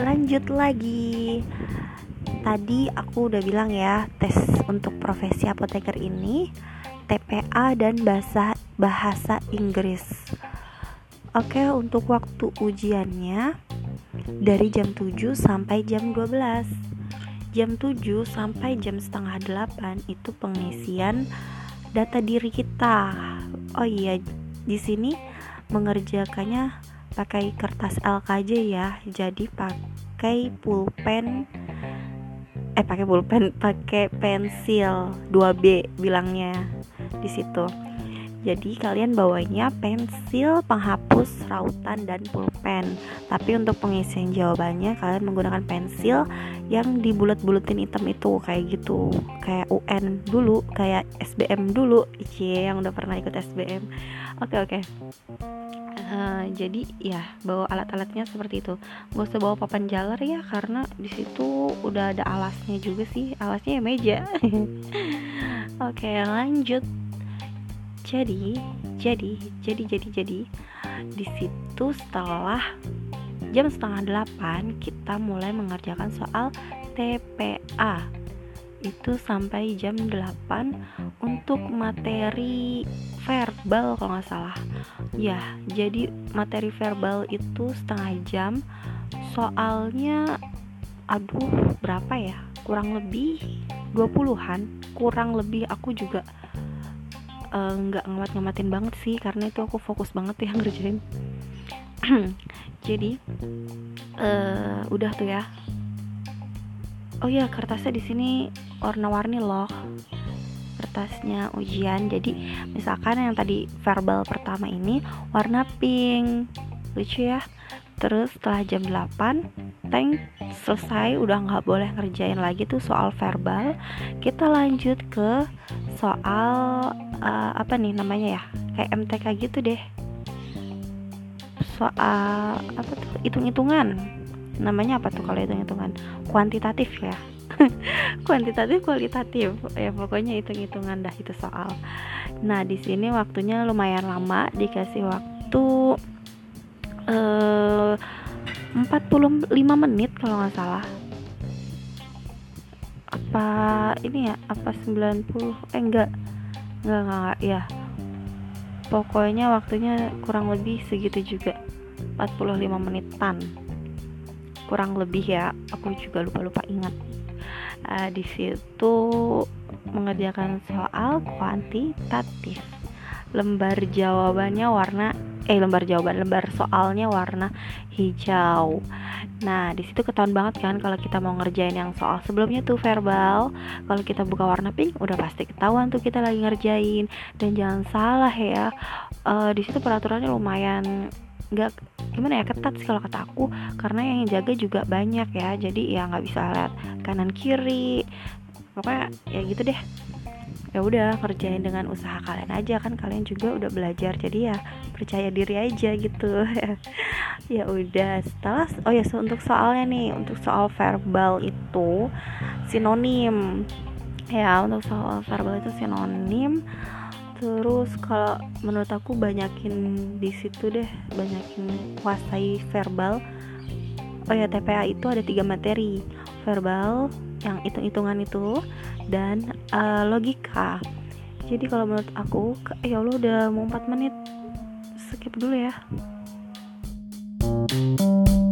Lanjut lagi. Tadi aku udah bilang ya, tes untuk profesi apoteker ini TPA dan bahasa bahasa Inggris. Oke, untuk waktu ujiannya dari jam 7 sampai jam 12. Jam 7 sampai jam setengah 8 itu pengisian data diri kita. Oh iya, di sini mengerjakannya pakai kertas LKJ ya. Jadi pakai pulpen eh pakai pulpen pakai pensil 2B bilangnya di situ. Jadi kalian bawanya pensil penghapus rautan dan pulpen. Tapi untuk pengisian jawabannya kalian menggunakan pensil yang dibulet-buletin hitam itu kayak gitu. Kayak UN dulu kayak SBM dulu. Cie yang udah pernah ikut SBM oke oke uh, jadi ya bawa alat-alatnya seperti itu. Gak usah bawa papan jalar ya karena di situ udah ada alasnya juga sih. Alasnya ya meja. Oke lanjut. Jadi jadi jadi jadi jadi di situ setelah jam setengah delapan kita mulai mengerjakan soal TPA itu sampai jam 8 untuk materi verbal kalau nggak salah. Ya jadi materi verbal itu setengah jam. Soalnya aduh berapa ya? Kurang lebih 20-an kurang lebih aku juga eh, nggak uh, ngemat-ngematin banget sih karena itu aku fokus banget ya ngerjain. Jadi uh, udah tuh ya. Oh ya kertasnya di sini warna-warni loh. Kertasnya ujian. Jadi misalkan yang tadi verbal pertama ini warna pink. Lucu ya. Terus setelah jam 8 tank selesai. Udah nggak boleh ngerjain lagi tuh soal verbal. Kita lanjut ke soal uh, apa nih namanya ya? Kayak MTK gitu deh. Soal apa tuh? Hitung-hitungan. Namanya apa tuh kalau hitung-hitungan? Kuantitatif ya kuantitatif kualitatif. Ya pokoknya hitung-hitungan dah itu soal. Nah di sini waktunya lumayan lama dikasih waktu eh, 45 menit kalau nggak salah. Apa ini ya? Apa 90 eh enggak enggak enggak, enggak ya. Pokoknya waktunya kurang lebih segitu juga. 45 menitan. Kurang lebih ya. Aku juga lupa-lupa ingat uh, di situ mengerjakan soal kuantitatif. Lembar jawabannya warna eh lembar jawaban lembar soalnya warna hijau. Nah di situ ketahuan banget kan kalau kita mau ngerjain yang soal sebelumnya tuh verbal. Kalau kita buka warna pink udah pasti ketahuan tuh kita lagi ngerjain. Dan jangan salah ya uh, di situ peraturannya lumayan nggak gimana ya ketat sih kalau kata aku. Karena yang jaga juga banyak ya jadi ya nggak bisa lihat kanan kiri. Pokoknya ya gitu deh. Ya udah kerjain dengan usaha kalian aja. Kan kalian juga udah belajar jadi ya percaya diri aja gitu. Ya udah setelah oh ya so, untuk soalnya nih untuk soal verbal itu sinonim. Ya untuk soal verbal itu sinonim terus kalau menurut aku banyakin di situ deh banyakin kuasai verbal. Oh ya TPA itu ada tiga materi. Verbal yang hitung-hitungan itu dan uh, logika. Jadi kalau menurut aku ya Allah udah mau 4 menit. Skip dulu ya. thank you